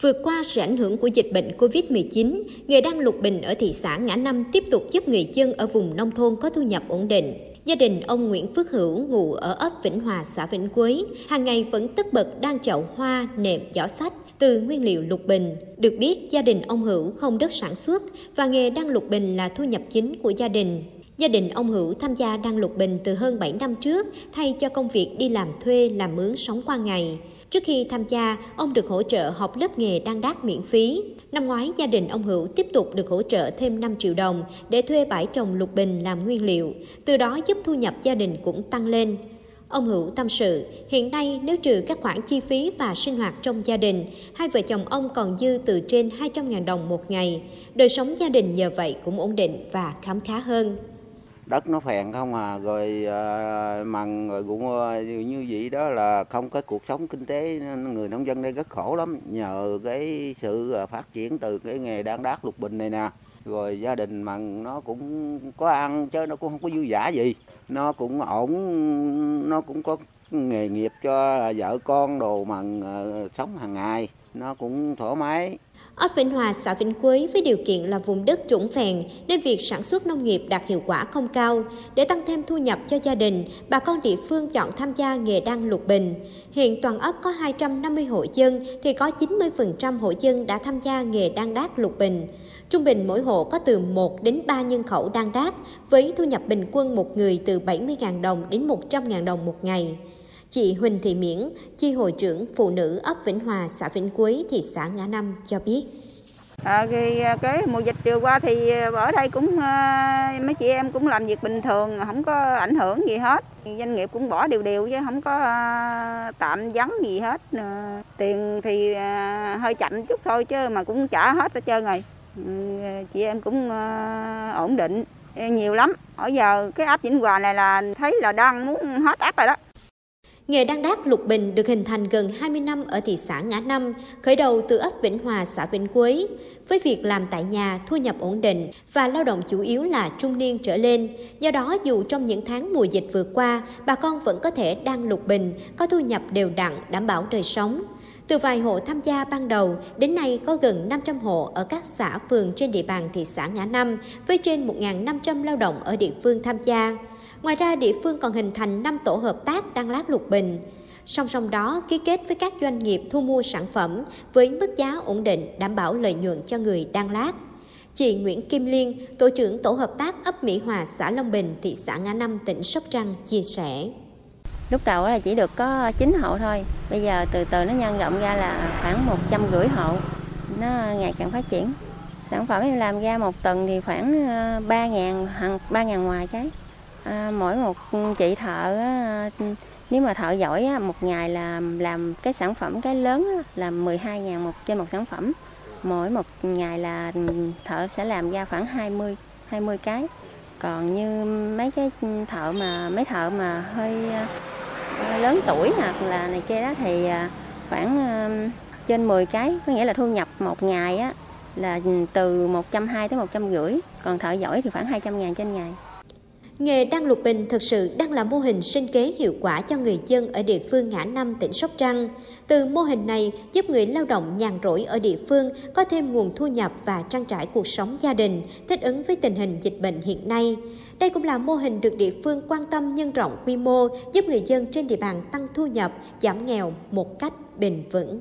Vượt qua sự ảnh hưởng của dịch bệnh COVID-19, nghề đăng lục bình ở thị xã Ngã Năm tiếp tục giúp người dân ở vùng nông thôn có thu nhập ổn định. Gia đình ông Nguyễn Phước Hữu ngụ ở ấp Vĩnh Hòa, xã Vĩnh Quế, hàng ngày vẫn tất bật đang chậu hoa, nệm, giỏ sách từ nguyên liệu lục bình. Được biết, gia đình ông Hữu không đất sản xuất và nghề đăng lục bình là thu nhập chính của gia đình. Gia đình ông Hữu tham gia đăng lục bình từ hơn 7 năm trước thay cho công việc đi làm thuê, làm mướn sống qua ngày. Trước khi tham gia, ông được hỗ trợ học lớp nghề đăng đát miễn phí. Năm ngoái, gia đình ông Hữu tiếp tục được hỗ trợ thêm 5 triệu đồng để thuê bãi trồng lục bình làm nguyên liệu, từ đó giúp thu nhập gia đình cũng tăng lên. Ông Hữu tâm sự, hiện nay nếu trừ các khoản chi phí và sinh hoạt trong gia đình, hai vợ chồng ông còn dư từ trên 200.000 đồng một ngày. Đời sống gia đình nhờ vậy cũng ổn định và khám khá hơn đất nó phèn không à rồi à, mằng rồi cũng à, như vậy đó là không có cuộc sống kinh tế người nông dân đây rất khổ lắm. Nhờ cái sự à, phát triển từ cái nghề đan đát lục bình này nè rồi gia đình mằng nó cũng có ăn chứ nó cũng không có vui vẻ gì. Nó cũng ổn nó cũng có nghề nghiệp cho vợ con đồ mằng à, sống hàng ngày nó cũng thoải mái Ở Vĩnh Hòa, xã Vĩnh Quế với điều kiện là vùng đất trũng phèn nên việc sản xuất nông nghiệp đạt hiệu quả không cao. Để tăng thêm thu nhập cho gia đình, bà con địa phương chọn tham gia nghề đăng lục bình. Hiện toàn ấp có 250 hộ dân thì có 90% hộ dân đã tham gia nghề đăng đát lục bình. Trung bình mỗi hộ có từ 1 đến 3 nhân khẩu đăng đát với thu nhập bình quân một người từ 70.000 đồng đến 100.000 đồng một ngày. Chị Huỳnh Thị Miễn, chi hội trưởng phụ nữ ấp Vĩnh Hòa, xã Vĩnh Quế, thị xã Ngã Năm cho biết. À, cái, cái mùa dịch vừa qua thì ờ, ở đây cũng ờ, mấy chị em cũng làm việc bình thường, không có ảnh hưởng gì hết. Doanh nghiệp cũng bỏ đều đều chứ không có ờ, tạm vắng gì hết. Tiền thì hơi chậm chút thôi chứ mà cũng trả hết hết trơn rồi. Ừ, chị em cũng ổn định nhiều lắm. Ở giờ cái áp Vĩnh Hòa này là thấy là đang muốn hết áp rồi đó. Nghề đăng đát lục bình được hình thành gần 20 năm ở thị xã Ngã Năm, khởi đầu từ ấp Vĩnh Hòa, xã Vĩnh Quế. Với việc làm tại nhà, thu nhập ổn định và lao động chủ yếu là trung niên trở lên. Do đó, dù trong những tháng mùa dịch vừa qua, bà con vẫn có thể đăng lục bình, có thu nhập đều đặn, đảm bảo đời sống. Từ vài hộ tham gia ban đầu, đến nay có gần 500 hộ ở các xã phường trên địa bàn thị xã Ngã Năm, với trên 1.500 lao động ở địa phương tham gia. Ngoài ra, địa phương còn hình thành 5 tổ hợp tác đăng lát lục bình. Song song đó, ký kết với các doanh nghiệp thu mua sản phẩm với mức giá ổn định, đảm bảo lợi nhuận cho người đăng lát. Chị Nguyễn Kim Liên, tổ trưởng tổ hợp tác ấp Mỹ Hòa, xã Long Bình, thị xã Ngã Năm, tỉnh Sóc Trăng chia sẻ. Lúc đầu là chỉ được có 9 hộ thôi, bây giờ từ từ nó nhân rộng ra là khoảng 150 hộ, nó ngày càng phát triển. Sản phẩm em làm ra một tuần thì khoảng 3.000 hàng 3 ngàn ngoài cái à, mỗi một chị thợ á, nếu mà thợ giỏi á, một ngày là làm cái sản phẩm cái lớn á, là 12 ngàn một trên một sản phẩm. Mỗi một ngày là thợ sẽ làm ra khoảng 20 20 cái. Còn như mấy cái thợ mà mấy thợ mà hơi uh, lớn tuổi hoặc là này kia đó thì uh, khoảng uh, trên 10 cái có nghĩa là thu nhập một ngày á là từ 120 tới 150 còn thợ giỏi thì khoảng 200 ngàn trên ngày. Nghề đăng lục bình thực sự đang là mô hình sinh kế hiệu quả cho người dân ở địa phương Ngã Năm, tỉnh Sóc Trăng. Từ mô hình này giúp người lao động nhàn rỗi ở địa phương có thêm nguồn thu nhập và trang trải cuộc sống gia đình, thích ứng với tình hình dịch bệnh hiện nay. Đây cũng là mô hình được địa phương quan tâm nhân rộng quy mô, giúp người dân trên địa bàn tăng thu nhập, giảm nghèo một cách bền vững.